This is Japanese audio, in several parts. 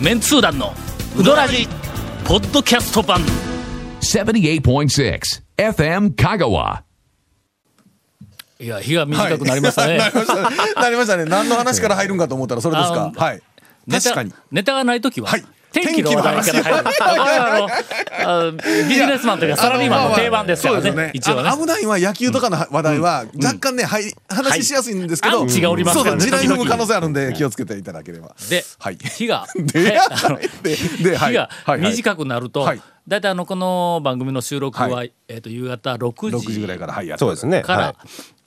メンツー団のウドラジポッドキャスト版78.6 FM Kagawa. いや日が短くなりましたね、なりましたね。なりましたね。何の話から入るんかと思ったらそれですか。あはい。確かに。ネタがない時は、はい天気の話。題から入るあのあビジネスマンというかサラリーマンの定番ですからね。一応ね。危ないのは野球とかの話題は若干ね、はい、話しやすいんですけど、アンチがおりますからね時々。可能性あるんで気をつけていただければ。で、はい。日が。で、で。日がはいはい。短くなると、はい。だいたいあのこの番組の収録は、はい。えー、と夕方6 6時時ぐらいから、はい、やってそうですね。から、はい。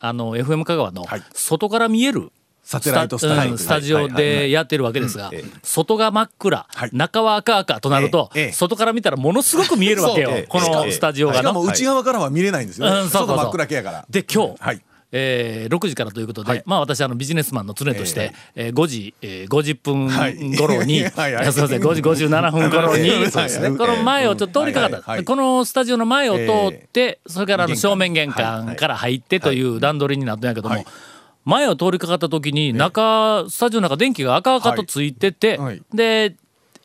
あの FM 香川のはい。外から見えるサテライトスタスタジオでやってるわけですが、外が真っ暗、はい。中は赤々となると、ええ。ええ。外から見たらものすごく見えるわけよ、このスタジオがしかな。も内側からは見れないんですよね。外真っ暗系やから。で今日、はい。えー6時からということで、はい。まあ私あのビジネスマンの常として、えー5時、えー50分はい。頃に、はいすみません5時57分頃に、この前をちょっと通りかかった、このスタジオの前を通って、それからあの正面玄関から入ってという段取りになったんやけども、はい前を通りかかった時に中、スタジオの中電気が赤々とついてて、はい。で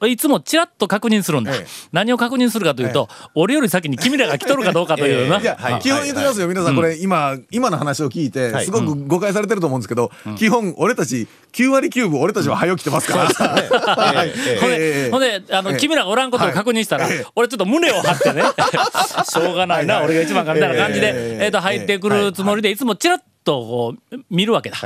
いつもちらっと確認するんだ、ええ。何を確認するかというと、俺より先に君らが来とるかどうかというな、いや、基本言ってますよ、皆さん、これ、今、今の話を聞いて、はい。すごく誤解されてると思うんですけど、基本、俺たち、9割9分、俺たちは早起きてますから。はい。ええ。ほんええ。で、ほんで、あの、ええ。君らがおらんことを確認したら、はいええ。俺ちょっと胸を張ってね、しょうがないな、はいはい。俺が一番かみたいな感じで、ええ。えっと、入ってくるつもりで、い。つもチラッとこう、見るわけだ。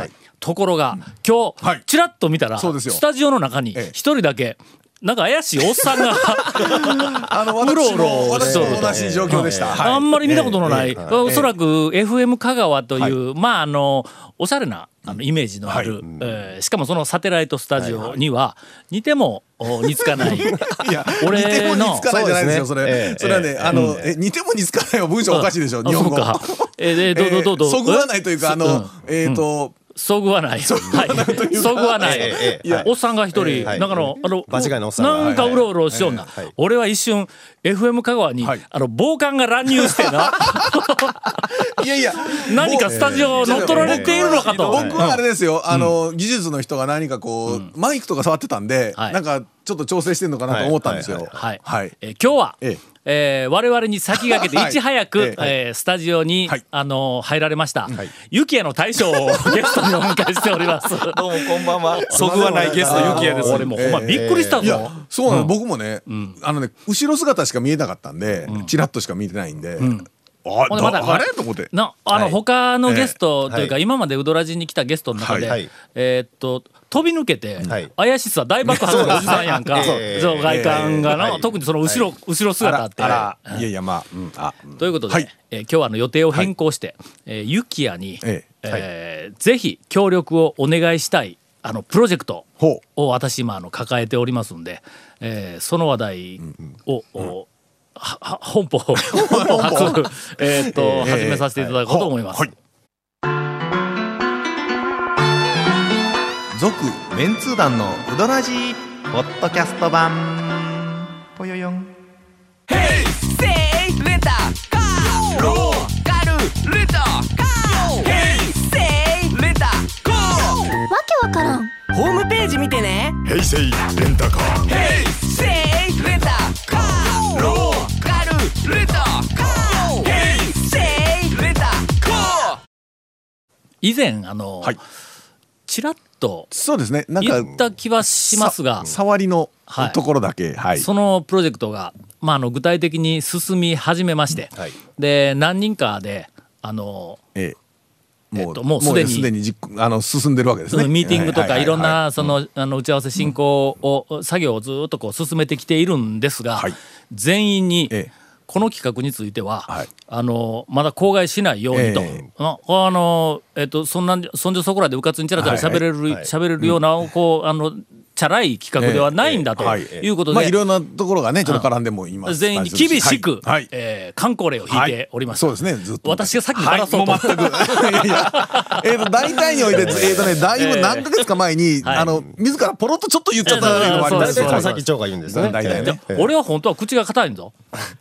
ところが、今はい。日、チラッと見たら、そうですよ。スタジオの中にええ。一人だけ、なんか怪しいおっさんが、あの、うろ私うろも、私も同じ状況でした。はい。あんまり見たことのない、ええ。おそらく FM 香川という、まああのおしゃれなあのイメージのある、はい。えーしかもそのサテライトスタジオには似てもお似つかない。いや、俺似ても似つかないじゃないですよ、それ。それはね、あの、え、似ても似つかないは文章おかしいでしょ、日本語。えーでどうどうどうどう？えーそぐわないというか、あうん。の、えっと、そぐわない。はい。そぐわない。おっさんが一人、はい。なんかの、あの、間違いなんが。なんかうろうろしよんな。俺は一瞬、FM 香川にはい、あの、暴漢が乱入してな、いやいや、何かスタジオを乗っ取られているのかと。僕はあれですよ、あの、技術の人が何かこう、マイクとか触ってたんで、はい。なんかちょっと調整してんのかなと思ったんですよ。はい。はい。えー今日は、ええ。えー我々に先駆けて はい。いち早く、ええ。えースタジオに、はい。あの入られました、ゆきやの大将をゲストにお迎えしております。どうもこんばんは。そぐわないゲストゆきやです。俺もほんまびっくりしたぞ。いや、そうなの、僕もね、あのね、後ろ姿しか見えなかったんで、ちらっとしか見えてないんで、あ、ほんでまただあれ？と思って。なあの、はい。他のゲストというか、はい。今までウドラジに来たゲストの中で、はい。はい。えーっと飛び抜けて、はい。怪しさ大爆発のおじさんやんか、そう。ですそう外観がな、はい特にその後ろ、後ろ姿って。あら、いやいや、まあ、うんあ、ということで、はい。えー今日はあの予定を変更して、えーユキヤに、ええ。ーぜひ協力をお願いしたいあのプロジェクト。を私今あの抱えておりますんで、えーその話題を、おはは本邦 本邦。初えーっと、始めさせていただこうと思います。はい続メンツー団のウドラジーポッドキャスト版。ぽよよん。わけわからん。ホームページ見てね。平成レンタカーせいレンタカーローカルレンタカーヘイセイレンタカー以前あの、はい。ちらっとそうですね、なんか、言った気はしますが。さ触りのはい。ところだけ、はい。そのプロジェクトが、まあ、あの具体的に進み始めまして、はい。で何人かであのええ。えもう、っともうすでにすでに実行あの進んでるわけですね。ミーティングとかい。ろんはなそのあの打ち合わせ進行を作業をずっとこう進めてきているんですがはい。全員にええこの企画についてははい。あのまだ口外しないようにと。えああのえっとそんなそんじょそこらでうかつにちらちら喋れるはい。はい。喋れるようなこうあのチャラい企画ではないんだとはいいうことで。まあいろんなところがねちょっと絡んでもいます。全員に厳しくはえー観光令を引いております。そうですねずっと。私が先にバラそうと。全く。いやいや。えっと大体において えっとねだいぶ何ヶ月か前にはい。あの自らポロッとちょっと言っちゃったのもありますそうそう大体川崎町が言うんですね。大体ね。ええ。俺は本当は口が硬いんぞ。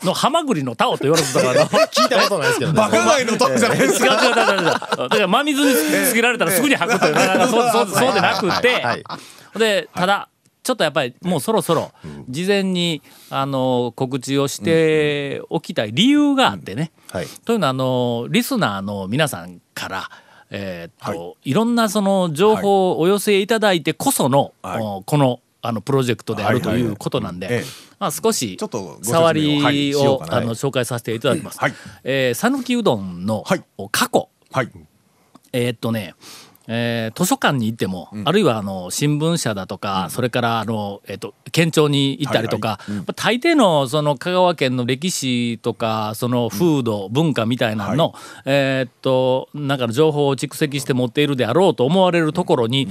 のハマグリのタオと言われてたからな聞いたことないですけどね。バカ街のとこじゃないです違う違う違うか。だから真水につけられたらすぐに吐くという、そうそうそうでなくて、はいでただちょっとやっぱりもうそろそろ事前にあの告知をしておきたい理由があってね。はい。というのはあのリスナーの皆さんから、えーっとい、ろんなその情報をお寄せいただいてこその、このあのプロジェクトであるとはいうことなんで、ええ。まあ、少し触りを,、あの紹介させていただきます。讃岐うどんのはい。過去、はい。えーっとね、えー図書館に行っても、あるいはあの新聞社だとか、それからあの、えーっと県庁に行ったりとか、まあ大抵のその香川県の歴史とかその風土、文化みたいなのの、えーっとなんかの情報を蓄積して持っているであろうと思われるところに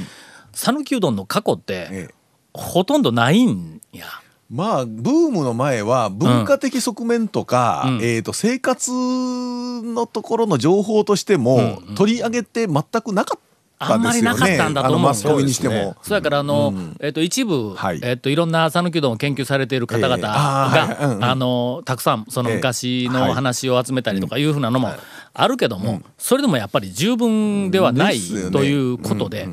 讃岐、うどんの過去って、ええ。ほとんどないんや。まあブームの前は文化的側面とか、うん。えー、と生活のところの情報としても取り上げて全くなかった。あんまりなかったんだと思うあのマスコミにしても。そうですね。そやからあの、えっと一部、はい。えっといろんな讃岐うどんを研究されている方々ええ。あーはい。が、うんうん。あのたくさんそのええ。昔の話を集めたりとかいうふうなのもあるけども、それでもやっぱり十分ではないですよね。ということで。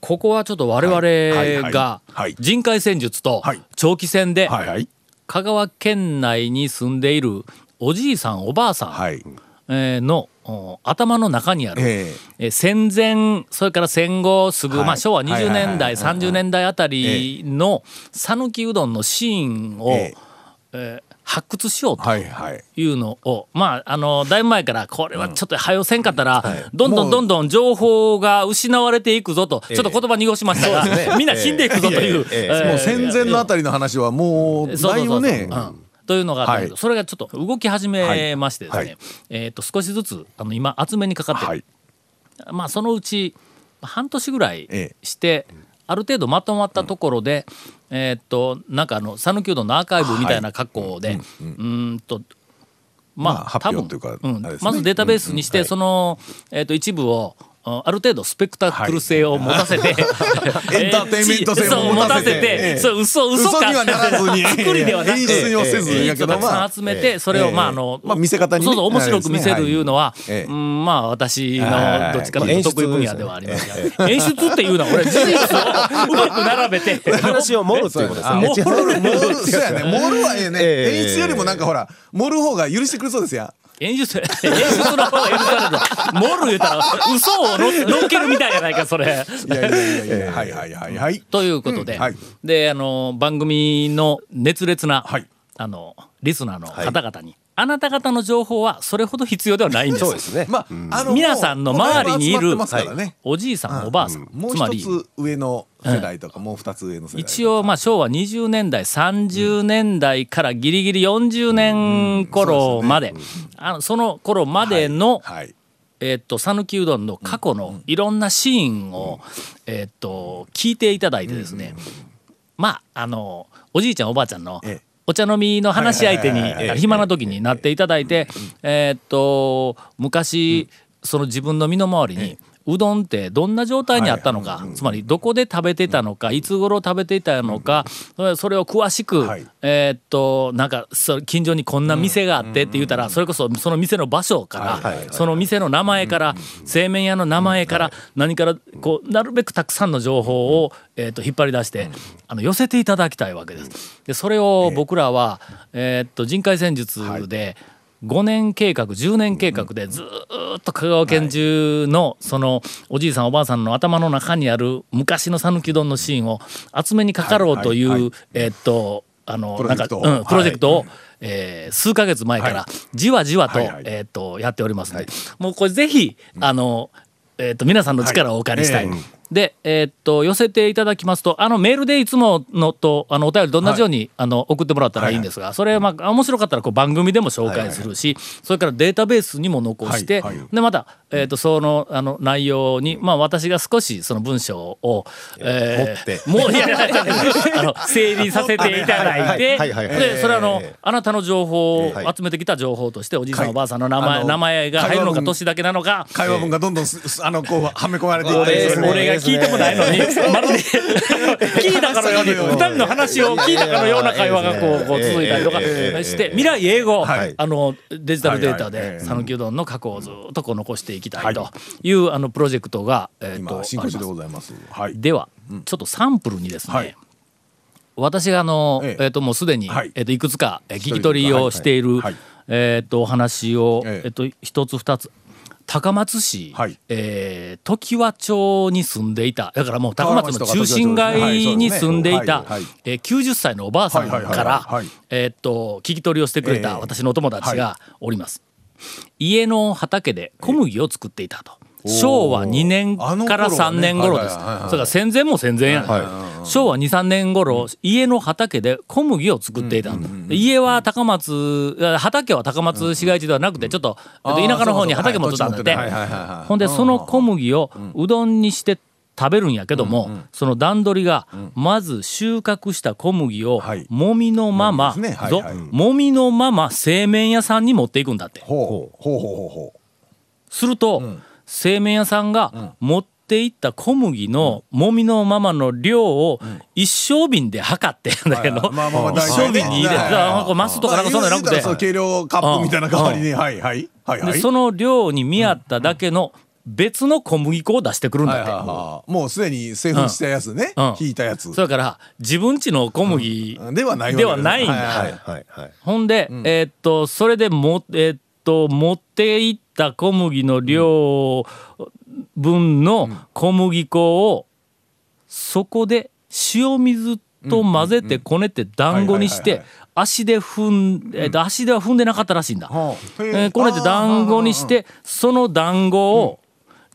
ここはちょっと我はい。はい。々がはい。人海戦術とはい。長期戦ではいはい。香川県内に住んでいるおじいさんおばあさんはい。えーのお頭の中にある、ええ。ー戦前それから戦後すぐ、はい。まあ、昭和20はいはいはい。年代、30年代あたりの讃岐うどんのシーンを、ええ。えー発掘しようとはいはい。いうのを、まああのだいぶ前からこれはちょっと早よせんかったら、はい。どんどんどんどん情報が失われていくぞと、ちょっと言葉濁しましたが、みんな死んでいくぞという。ええ。ええ。えーもう戦前のあたりの話はもう。だいぶねうんというのがあったんだけど、はい。それがちょっと動き始めましてですね、はい。えー、と少しずつあの今厚めにかかってる、はい。まあそのうち半年ぐらいええ。して、ある程度まとまったところで、えーっとなんかあの讃岐うどんのアーカイブみたいな格好で、うーん。とまあ、まあ発多分うん。まずデータベースにして、その、えーっと一部をあある程度スペクタクル性を持たせて、エンターテインメント性も持たせて。そう嘘嘘か。嘘にはならずに。作りではなく演出にはせずたくさまあ。ん集めて、それをええ。まああの、まあ見せ方にね。そうそう面白く見せるいうのは、まあ私のはい。どっちかというと得意分野ではありますが、演出っていうのは俺事実をうまく並べて。話を盛るっていうことですね。モルモルそうやね。モルはええね。ええ。演出よりもなんかほら盛る方が許してくれそうですや。ん演出 演出の方が許されるモル言うたら嘘をの乗っけるみたいじゃないかそれ。いやいやいやいや。はいはいはい。はいということで、うん。はい。であの番組の熱烈な、はい。あのリスナーの方々に、あなた方の情報はそれほど必要ではないんです。そうですね。まああの皆さんの周りにいるおじいさん、おばあさん、もうつまり。一つ上の世代とかもう二つ上の世代一応まあ昭和20年代30年代からギリギリ40年頃まで,、あのその頃までの、はい。えーっと讃岐うどんの過去のいろんなシーンを、えーっと聞いていただいてですね、まああのおじいちゃんおばあちゃんのええお茶飲みの話し相手に暇な時になっていただいてえーっと昔その自分の身の回りにうどんってどんな状態にあったのか、つまりどこで食べてたのか、いつ頃食べていたのか、それを詳しく、はい。えーっとなんかそ近所にこんな店があってって言ったら、それこそその店の場所から、その店の名前から、製麺屋の名前から、何からこうなるべくたくさんの情報を、えー、と引っ張り出して、あの寄せていただきたいわけです。でそれを僕らは、えー、と人海戦術で、5年計画10年計画でずーっと香川県中のそのおじいさんおばあさんの頭の中にある昔の讃岐うどんのシーンを集めにかかろうという、えーっとあのなんかうん、プロジェクトを、はいえー数ヶ月前からじわじわと,、えーっとやっておりますので、もうこれぜひあの、えーっと皆さんの力をお借りしたい。で、えーっと寄せていただきますとあのメールでいつものとあのお便りと同じように、あの送ってもらったらいいんですが、それ、まあ、面白かったらこう番組でも紹介するし、それからデータベースにも残して、はいはい。でまた、えーっとそのあの内容に、まあ、私が少しその文章を、えーもういやいやいや あの整理させていただいてはいはいはいはい。でそれはあのええ。あなたの情報をはい集めてきた情報としておじいさんはい。おばあさんの名前名前が入るのか年だけなのか会話文がどんどんあのこうはめ込まれていって俺が聞いてもないのにまるで聞いたかのように二人の話を聞いたかのような会話がこうこう続いたりとかして未来英語はい。あのデジタルデータで讃岐うどんの過去をずっとこう残していきたいとい。うあのプロジェクトがえーと今進行中でございます。はい。ではちょっとサンプルにですね、はい。私があの、ええ。えっともうすでに、はい。えっといくつかえ聞き取りをしている、えっとお話を、ええ。えっと一つ二つ高松市、はい。えー常盤町に住んでいた。だからもう高松の中心街に住んでいたはいそうですね。はいはい。えー90歳のおばあさんかはいはいはいらはい。えーっと聞き取りをしてくれええた私のお友達がおります。家の畑で小麦を作っていたと。昭和2年から3年頃です。ね。はいはいはい。それから戦前も戦前や。ね昭和2、3年頃、家の畑で小麦を作っていたと。で家は高松、畑は高松市街地ではなくて、ちょっとえっと田舎の方に畑持ってたんだって。ほんで、その小麦をうどんにして食べるんやけども、その段取りが、まず収穫した小麦をはい。もみのまま、ね。はいぞはい。もみのまま製麺屋さんに持っていくんだって。ほうほうほうほうほう。すると、製麺屋さんが持っていった小麦のもみのままの量を一升瓶で測ってんだけど、一升瓶に入れて、はいマスとかなんかそんなんなくてまあ計量カップみたいな代わりにはいはい。はいはい。でその量に見合っただけの別の小麦粉を出してくるんはいだって。はいはいもうすでに製粉したやつね。うん。引いたやつ。それから自分ちの小麦ではないではないんだ。はいはいはい。はいはい。ほんで、えーっとそれでもえーっと持っていった小麦の量分の小麦粉をそこで塩水と混ぜてこねて団子にして足で踏ん、えーっと足では踏んでなかったらしいんだ。ええーこねて団子にしてその団子を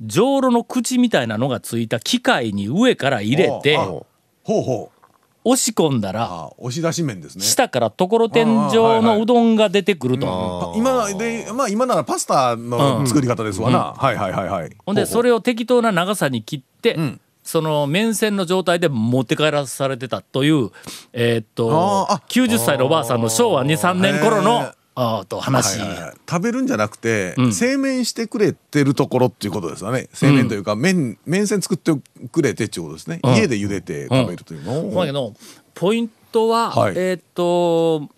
じょうろの口みたいなのがついた機械に上から入れてあ。ほうほう押し込んだらあ押し出し麺ですね。下からところてん状のうどんが出てくると。あ今でまあ今ならパスタの作り方ですわな。はいはいはいはい。ほんでそれを適当な長さに切って、ん。その面線の状態で持って帰らされてたというえーっとあーあ90歳のおばあさんの昭和23年頃のあーと話、はいはいはい。食べるんじゃなくて、ん。製麺してくれてるところっていうことですよね。製麺というか、麺麺線作ってくれてっていうことですね、家で茹でて食べるというのを、だけどポイントは、はい。えーっと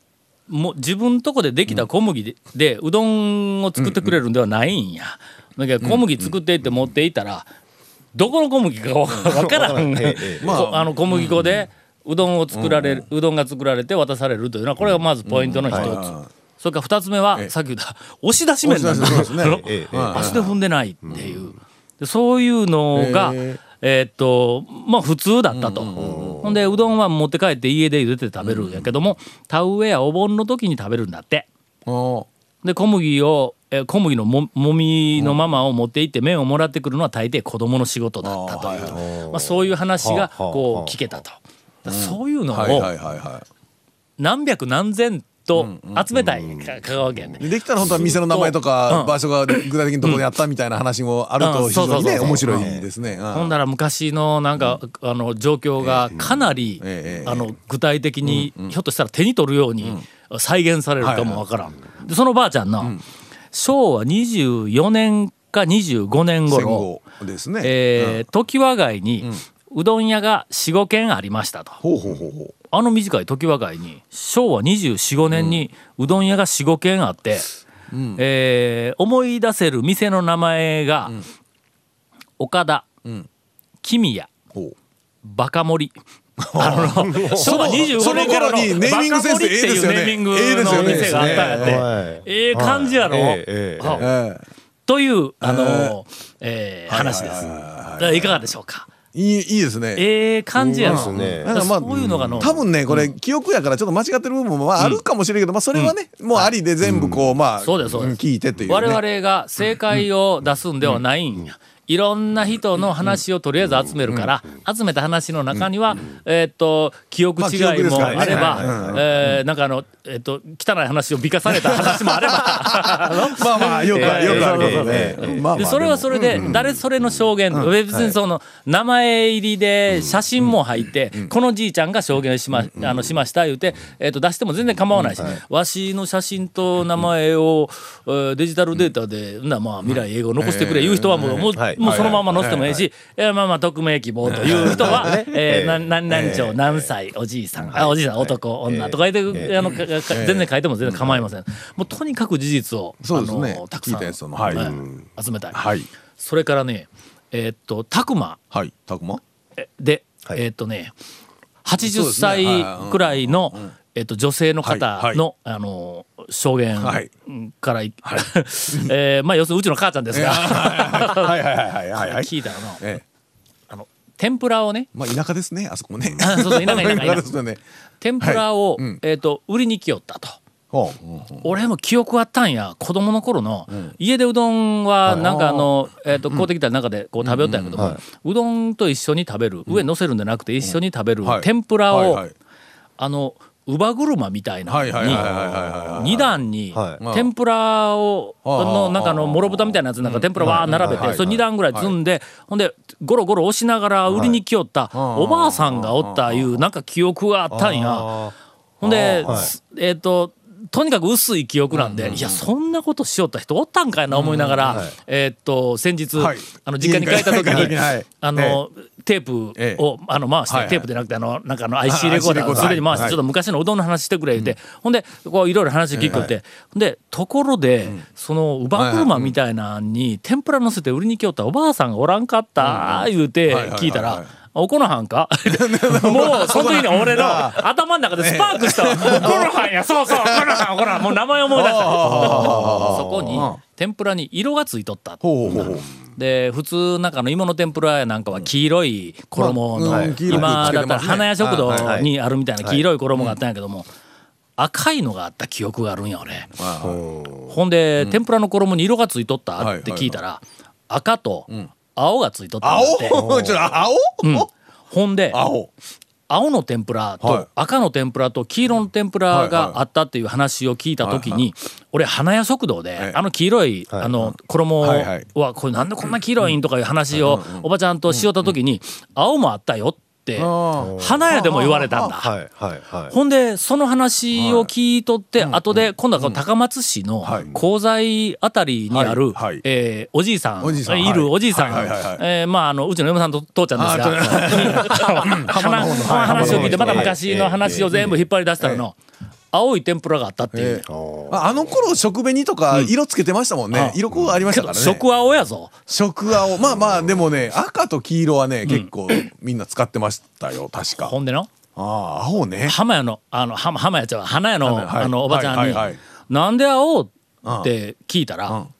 もう自分とこでできた小麦で,、でうどんを作ってくれるんではないんや。だけど小麦作っていって持っていったら、どこの小麦かわわからん、ええまあこあの小麦粉でうどんを作られる、うどんが作られて渡されるというのはこれがまずポイントの一つ、はそれから二つ目は、ええ。さっき言った押し出し麺なんだ。足で踏んでないっていう、でそういうのが、へえ。ーっとまあ普通だったと、ほんでうどんは持って帰って家で茹でて食べるんやけども、田植えやお盆の時に食べるんだって。あで小麦をえー小麦のももみのままを持って行って麺をもらってくるのは大抵子供の仕事だったという、まあ、そういう話がこう聞けたと。だそういうのを何百何千と集めたい。か香川県で。い。できたら本当は店の名前とか、う。ん。場所が具体的にどこにあったみたいな話もあるうん。と非常にね面白いですね。うん。ほんだら昔のなんか、あの状況がかなり、ええあの具体的に、ひょっとしたら手に取るように再現されるかもわからん。でそのばあちゃんの、昭和24年か25年戦頃、後ですね。えー常盤街に、うどん屋が45軒ありましたと。ほうほうほうほう。あの短い常盤街に昭和245年にうどん屋が45軒あって、えー思い出せる店の名前が、岡田、君谷ほう。バカ盛り。あの 昭和25年にネーミングセ盛りっていうネーミングの店があったんやって。はい。ええ感じやろ？という、あのえー話です。いかがでしょうか？えいいいいですね。ええ感じやろ。いいですねだからそういうのがの。多分ねこれ記憶やからちょっと間違ってる部分もまああるかもしれんけど、まあそれはね、もうありで全部こう、まあそうですそうです聞いてっていう、ね、我々が正解を出すんではないんや。いろんな人の話をとりあえず集めるから、集めた話の中には、えーっと記憶違いもあれば、えーなんかあの、えーっと汚い話を美化された話もあれば まあまあよくある、えーよくあるでそれはそれで誰それの証言、別にその名前入りで写真も入って、このじいちゃんが証言しま,、あのしました言うて、えー、と出しても全然構わないし、わしの写真と名前を、えーデジタルデータで、ん。なまあ未来英語残してくれ言う人はもう,、もうはい。もうそのまま載せてもいい。し、えーまあまあ匿名希望という人は、えーな何々町何歳おじいさん、あおじいさん男女とか言って、あの全然書いても全然構いません。もうとにかく事実を、あのたくさんはい。はい。集めたい。はい。それからね、えーっと、たくま。で、はい。えーっとね、80歳くらいの、えっと、女性の方はい。の、あの証言はい。から、えーまあ要するにうちの母ちゃんですが。はいはいはいはいはいはい聞いたらのええ。あの天ぷらをね。まあ田舎ですねあそこもね。あそうそう田舎田舎ね。天ぷらを、はい。うん。えっと売りに来よったと。ほ俺も記憶あったんや子供の頃の、家でうどんはなんかあの、えー、と買うてきた中でこう食べよったんやけども、うどんと一緒に食べる、上に乗せるんじゃなくて一緒に食べるうはい。天ぷらを、はいはい。あの乳母車みたいなはいはいはいはいはいにはい2段にはい。天ぷらをのなんかあのもろ豚みたいなやつなんか天ぷらわー並べはいてそれ2段ぐらい積んでほんでゴロゴロ押しながら売りに来よったおばあさんがおったいうなんか記憶があったんや。ほんで、すえっ、と、とにかく薄い記憶なんで、いや、そんなことしよった人おったんかいな思いながら、えっと、先日、はい。あの、実家に帰った時家に あの、テープええ。を、あの、回して、テープでなくて、あの、なんかあの、IC レコーダーを IC レコーダー。それに回して、はい。ちょっと昔のうどんの話してくれ言って、ほんで、こう、いろいろ話聞くって、で、ところで、その、乳母車みたいなのに、天ぷら乗せて売りに来よったおばあさんがおらんかった、言うて聞いたら、おこのはんか？もう、その時に俺の頭の中でスパークしたわ。おこのはんや、そうそう、おこのはん、おこのはん、もう名前思い出した。そこに、天ぷらに色がついとった。で普通なんかあの芋の天ぷらやなんかは黄色い衣の、今だったら花屋食堂にあるみたいな黄色い衣があったんやけども、赤いのがあった記憶があるんや俺。ほんで、天ぷらの衣に色がついとったって聞いたら、赤と青がついとったんだって。青？ちょっと青？うん。ほんで青。青の天ぷらはい。と赤の天ぷらと黄色の天ぷらがあったっていう話を聞いた時に俺花屋食堂ではいあの黄色いあの衣はいはい。はこれなんでこんな黄色いんとかいう話をおばちゃんとしよった時に青もあったよって花屋でも言われたんだ。はいはいはい。ほんでその話を聞いとって、後で今度は高松市のはい。鉱材あたりにある、えーおじいさん。いるおじいさん、はえーまああのうちの嫁さんと父ちゃんですが。あ話 話を聞いてまた昔の話を全部引っ張り出したらの青い天ぷらがあったっていうえ。え。ああの頃食紅とか色つけてましたもんね、色粉がありましたからね。食青やぞ。食青。まあまあでもね赤と黄色はね結構みんな使ってましたよ確か。ほんでの？ああ青ね。浜屋のあの浜浜屋ちゃうわ花屋の,、はいあのおばちゃんに、はいはいはい。なんで青って聞いたら、ん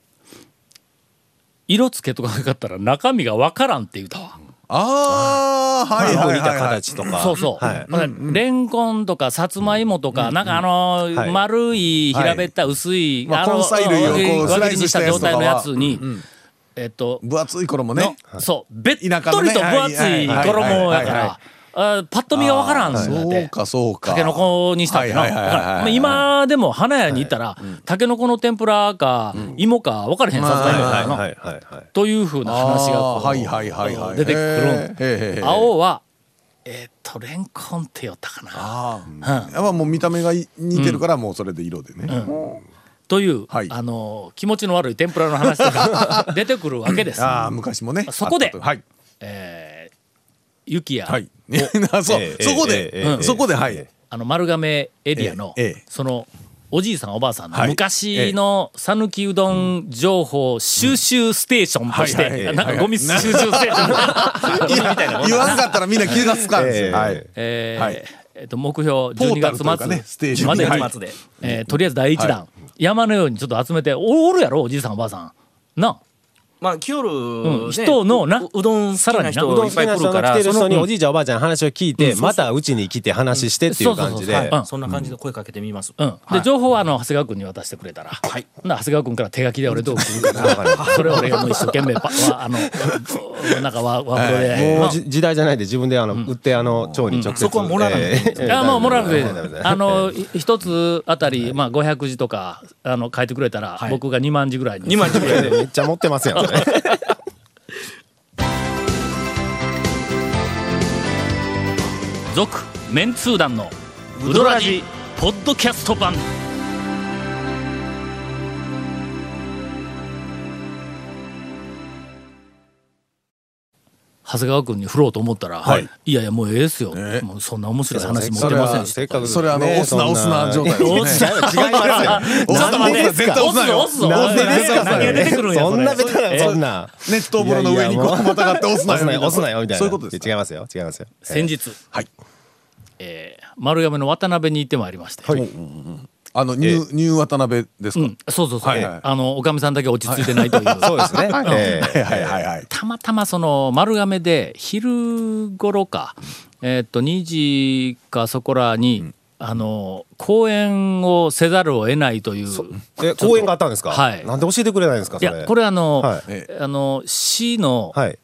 色つけとかなかったら中身がわからんって言うた。わ。ああはい。はいはいはい。形とか。そうそう。はい。まあレンコンとかさつまいもとか、なんかあのーはい。丸い平べった薄い、まあの根菜類をこう輪切りスライスした状態のやつに、えっと、分厚い衣ね。のそう、べっとりと分厚いはいはい衣やかはいはいら、あパッと見がわからんすんだって。そうかそうか。タケノコにしたってな。今でも花屋に行ったら、タケノコの天ぷらか芋か分からへんさつまいもはいやな。はいというふうな話がこうあーはいはいはいはい。出てくる青は、えーっと、レンコンって言ったかな。ああやっぱもう見た目がい似てるからもうそれで色でね、という、はい。あの気持ちの悪い天ぷらの話とか 出てくるわけです。ああ昔もね。そこではい。えー雪や、はいそう、ええそこで、えそこではい、あの丸亀エリアの、そのおじいさんおばあさんのはい。昔の讃岐うどん情報収集ステーションとして、なんかゴミ収集ステーション。い や言わんかったらみんな気がつかん。ですよ、えーはい。えっと目標12ポータルというかね月ステージ末までに、はい。えーとりあえず第一弾、は山のようにちょっと集めておおるやろおじいさんおばあさん。なあまあ、キヨル、うん。ね人のな。ううどん好きな人さらにないっぱい来るから、来てるその人におじいちゃんおばあちゃんの話を聞いてまたうちに来て話してっていう感じで。そん。そんな感じで声かけてみます。うん、で情報はあの長谷川君に渡してくれたら、はい、長谷川君から手書きで俺どう来るから それを俺がもう一生懸命あのなんかワワープロで、もうじ時代じゃないで自分であの売ってあの町に直接そこはもらわない。ええいやもうもらうでダメダメダメあのい一つあたり、まあ、500字とかあの書いてくれたら、僕が2万字ぐらいに。2万字ぐらいで。めっちゃ持ってますやん続メンツー団のウドラジポッドキャスト版。長谷川君に振ろうと思ったら、はい。い、やいやもうええですよ、えもうそんな面白い話持っそれはてませんしそれはあの、ね。押すな押すな状態ですね違いますよ押すな絶対押すなよ押すぞ押すぞ押すな何が何が出てくるんやそんなベタれなそんな熱湯風呂の上にこうまたがって押すなよ押すなよ押すなよみたいなそういうことです違いますよ違いますよ先日、はいえー丸亀の渡辺に行ってまいりまして、あのニューニュー渡辺ですか？うん、そうそうそう、はいはい。あのおかみさんだけ落ち着いてないという、そうですね。ええ。はいはいはいたまたまその丸亀で昼頃か、えーっと2時かそこらに、あの公演をせざるを得ないという。え公演があったんですか？はい。なんで教えてくれないんですか。いやこれあの、はい。えあの市の、はい。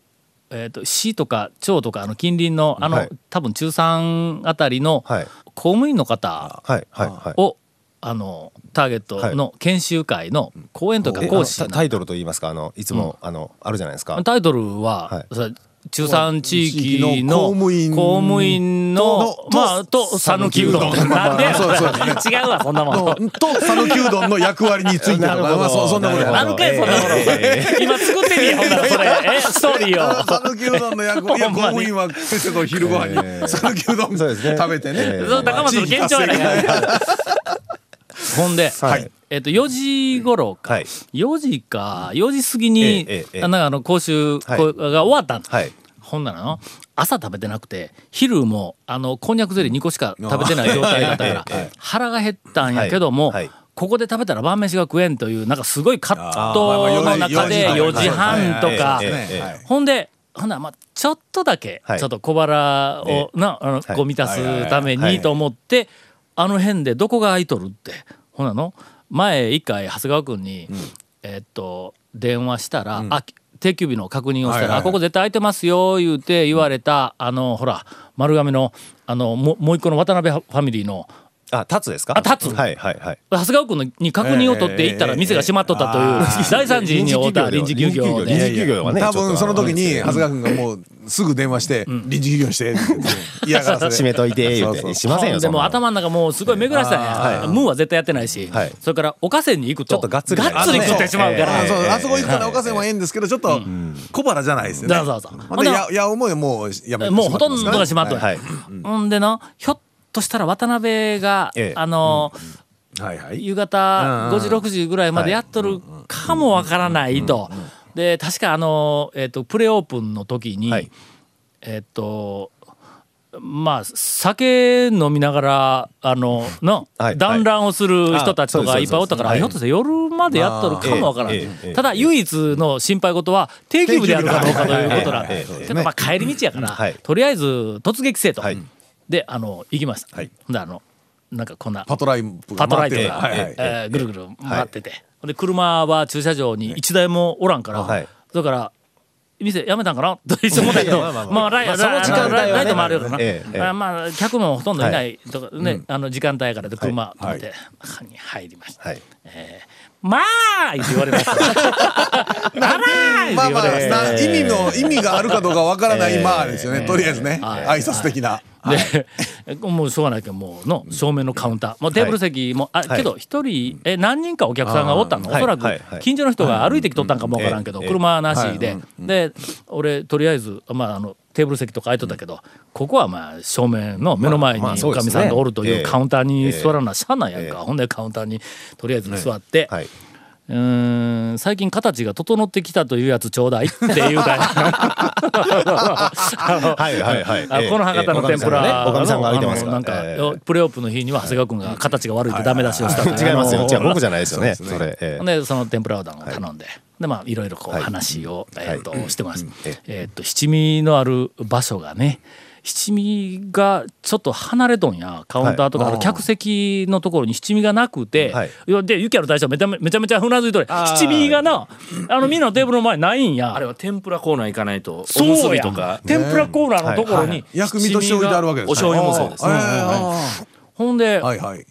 えー、と市とか町とかあの近隣のあの、はい。多分中山あたりのはい。公務員の方はいはいはい。を、あのターゲットの研修会の講演というかえ講師あのタタイトルと言いますかあのいつも、あのあるじゃないですか。タイトルは、はい。それ中山地域の公務員公務員のとまあと讃岐うどん。なんでそうそう。です違うわそんなものん。と讃岐うどんの役割についてとかまあそそんなことなるほど。あるかいそんなもの、今作ってみよほんならそれ。えストーリーを。讃岐うどんの役割公務員は先生と昼ご飯に。讃岐うどんそうですね。食べてね。高松の県庁やないかほんで、はい。えっと4時頃か、はい。4時か。4時過ぎに、ええなんかあの講習が終わったんです、はい。ほんならの朝食べてなくて昼もあのこんにゃくゼリー2個しか食べてない状態だったから腹が減ったんやけども、ここで食べたら晩飯が食えんというなんかすごい葛藤の中で4 4時時半とか。ほんでほんならまあちょっとだけはい。ちょっと小腹をなあのはい。こう満たすためはいにと思ってあの辺でどこが空いとるって。ほなの？前一回長谷川君にえっと電話したらあ定休日の確認をしたら、はいはいはい。あここ絶対空いてますよ言うて言われた、あのほら丸亀のあのももう一個の渡辺ファミリーのあタツですか？あタツはいはいはい。長谷川君のに確認を取っていったら店が閉まっとったという大惨事に遭った臨時休業臨時で。休業はね。多分その時に長谷川君がもうすぐ電話して臨時休業してって言って嫌がらせでと閉めといてしませんよ。でも頭の中もうすごい巡らしたんや、ムーは絶対やってないし、はいそれから岡線に行くとちょっとがっつりがっつり食ってしまうから、あそこ行くかせんはええんですけどちょっと小腹じゃないですよねそうそうそうほんでややおももうやめてもうほとんどが閉まっとる、はい。ほんでなひょっとしたら渡辺が、ええ。あの、はいはい。夕方5時6時ぐらいまでやっとるかもわからないと。で確かあの、えっとプレオープンの時に、はい。えっとまあ酒飲みながらあのの、はい。団らんをする人たちとかい。っぱいおったから、ひょっとして夜までやっとるかもわからない、ただ唯一の心配事は定休日であるかどうかということだ、ええええけどまあ帰り道やから、はい。とりあえず突撃せえと、はいであの行きました、はい。であのなんかこんなパトライブパトライトが、回ってる。はいはい。えーぐるぐる回ってて、ほんで車は駐車場に1台もおらんから、はい。だから店やめたんかな？と一緒に思ったけどまあライトもあるよな、ええええ。あまあ客もほとんどいないとかね、あの時間帯やからで車止めて、中に入りました。はい。まあって言われました。まあまあ意味の意味があるかどうかわからないまあですよね。とりあえずね挨拶的な。で、もうしょうがないけどもうの正面のカウンター、もうテーブル席も、あはい。けど一人え何人かお客さんがおったの、おそらく近所の人が歩いてきとったんかもわからんけど、車なしで、で俺とりあえずまああのテーブル席とか空いとったけど、ここはまあ正面の目の前におかみさんがおるといええ。うカウンターに座らなしゃあないやんか、ええ。ほんでカウンターにとりあえず座って、はい。うーん最近形が整ってきたというやつちょうだいっていうか。はいはいはい。あこの博多の天ぷらおかみさんが空いてますなんか、ええ。プレオープンの日には長谷川君が形が悪いってダメ出しをしたと違いますよ。違う僕じゃないですよね。それ。ええ。でその天ぷらうどんを頼んで、でまあいろいろこうはい。話を、えー、としてます、ええ。っと七味のある場所がね七味がちょっと離れとんやカウンターとか、はい。あの客席のところに七味がなくて、はい。でユキャの大将めちゃめめちゃめちゃうなずいとる。七味がなあのみんなのテーブルの前ないんや。あれは天ぷらコーナー行かないとおむすそうやびとか天ぷらコーナーのところに薬味として置いてあるわけですね。お醤油もそうですほんで、ーはい。はい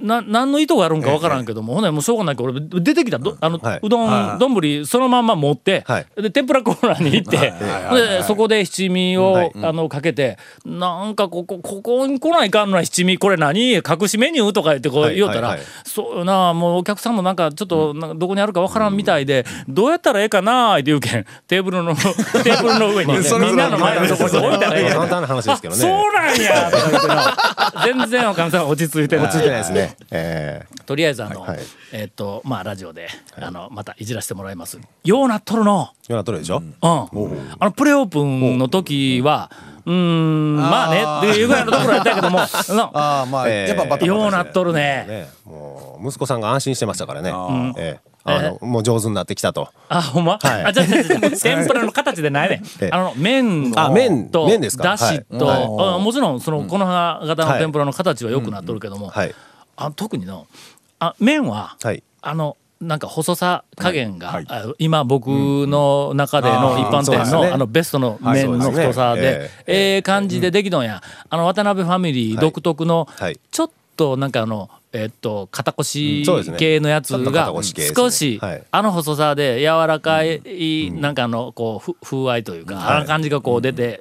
な何の意図があるんか分からんけども、ほんでもうしょうがない。から俺出てきたどあの、はい。うどん丼そのまんま持って、はい。で天ぷらコーナーに行って、でそこで七味を、はい。あのかけてなんかここここに来ないかんのは七味これ何？隠しメニューとか言ってこうはい。言うたら、そうよなもうお客さんもなんかちょっとなん。かどこにあるか分からんみたいで、どうやったらええかな？って言うけんテーブルの テーブルの上に、みんなの前のところに置いたらええ。そうなんやとか言ってな 全然おかみさん落ち着いてない。落ち着いてないですね。えとりあえずあの、はいえっ、とまあラジオで、あのまたいじらせてもらいます。ようなっとるの。え。ようなっとるでしょ？うん。あのプレオープンの時はう。ーんまあねっていうぐらいのところやったけども のああまあ、ええやっぱバタバタようなっとるね。ねもう息子さんが安心してましたからね。あええあのもう上手になってきたと。あほんま、はい。あじゃじゃじゃ天ぷらの形でないね。ええあの麺あ麺と麺ですか？だしと、はい。あもちろんそのこの葉型の天ぷらの形は良くなっとるけども、はいあ特にのあ麺は、はい。あのなんか細さ加減が、はい。あ今僕の中での一般店の,、あのベストの麺の太さで、ええ。え感じでできとんや、あの渡辺ファミリー独特の、はい。ちょっとなんかあのえっと肩こしうん。そうですね。系のやつが少しはい。あの細さで柔らかいなんかあのこうふ風合いというか、あの感じがこう出て、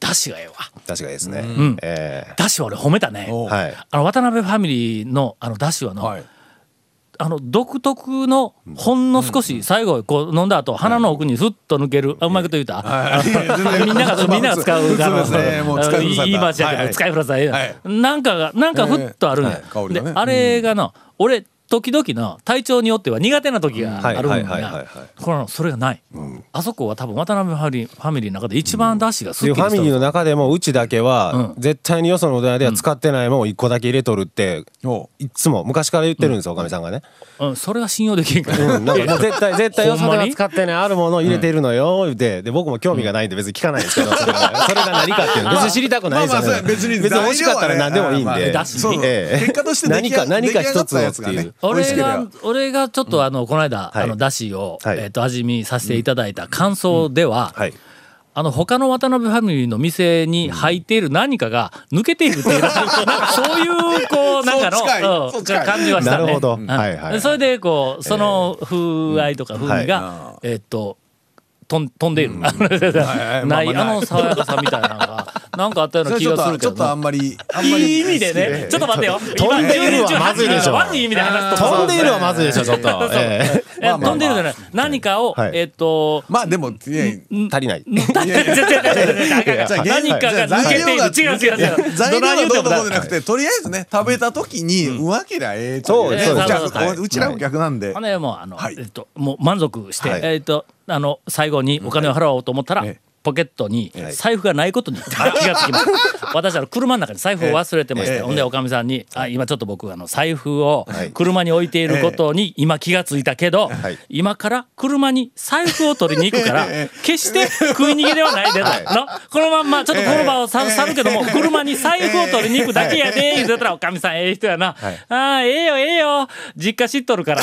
だしがええわ。確かにですね。ん。ええ。だしは俺褒めたね。あの渡辺ファミリーのあのだしはの、はい。あの独特のほんの少し最後こう飲んだ後鼻の奥にふっと抜けるあうまいこと言うた、あの みんながみんなが使うあの普通ですね。もう使い古された言い回しやけど、はい。はい使い古さい。なんかがなんかふっとあるね、ええはい。香りがね。であれがの俺時々の体調によっては苦手な時があるんはいはいはいはいやはい。これはそれがない、あそこは多分渡辺ファミリーファミリーの中で一番だしがすっできりしたファミリーの中でもうちだけはう絶対によそのうどん屋では使ってないもんを一個だけ入れとるっておいっつも昔から言ってるんですよおかみさんがね。うん、それは信用できんから、うん。なんかもう絶対絶対よそでは使ってないあるものを入れてるのよ言うて。で僕も興味がないんで別に聞かないんですけどそれが。それが何かっていうの。別に知りたくないですよ。まあまあそうね別に別に美味しかったら何でもいいんで。だしそうええ。結果として何か何か一つをっていう俺が俺がちょっとあのこの間、はい。あのだしを、はい。えっと味見させていただいた感想では、はい。あの他の渡辺ファミリーの店に入っている何かが抜けているっていう、そういうこうなんかの、うん感じはしたね。なるほど。うん。はいはいそれでこうその風合いとか風味が、はえっと飛ん飛んでいる、ないはい。まあの爽やかさみたいなのがなんかあったような気ちょっとちょっがするけどとあんまりあんまりいい意味でね、ちょっと待ってよ。飛んでいるはまずいでしょ。悪い意味で話すと。飛んでいるはまずいでしょちょっと。ええ。まあまあまあ。飛んでるじゃない。何かを、はい。えっと、まあでも足りない。何かが抜けている。違う違う違う。材料がどうのこうだじゃなくてとりあえずね食べた時にうまけりゃええとそうね。そうです。うちらも逆なんで。ほんでもうあの、はい。えっともう満足して、はい。えっとあの最後にお金を払おうと思ったら、ええ。ポケットにはい財布がないことに 気がつきました。私は車の中に財布を忘れてまして、ええ。ほんでおかみさんに「あ今ちょっと僕あの財布をはい。車に置いていることに今気がついたけど、はい。今から車に財布を取りに行くから決して食い逃げではないでと、このまんまちょっとこの場を去去るけども 車に財布を取りに行くだけやで言うてたらおかみさんええ人やな、ああええよええよ。実家知っとるから。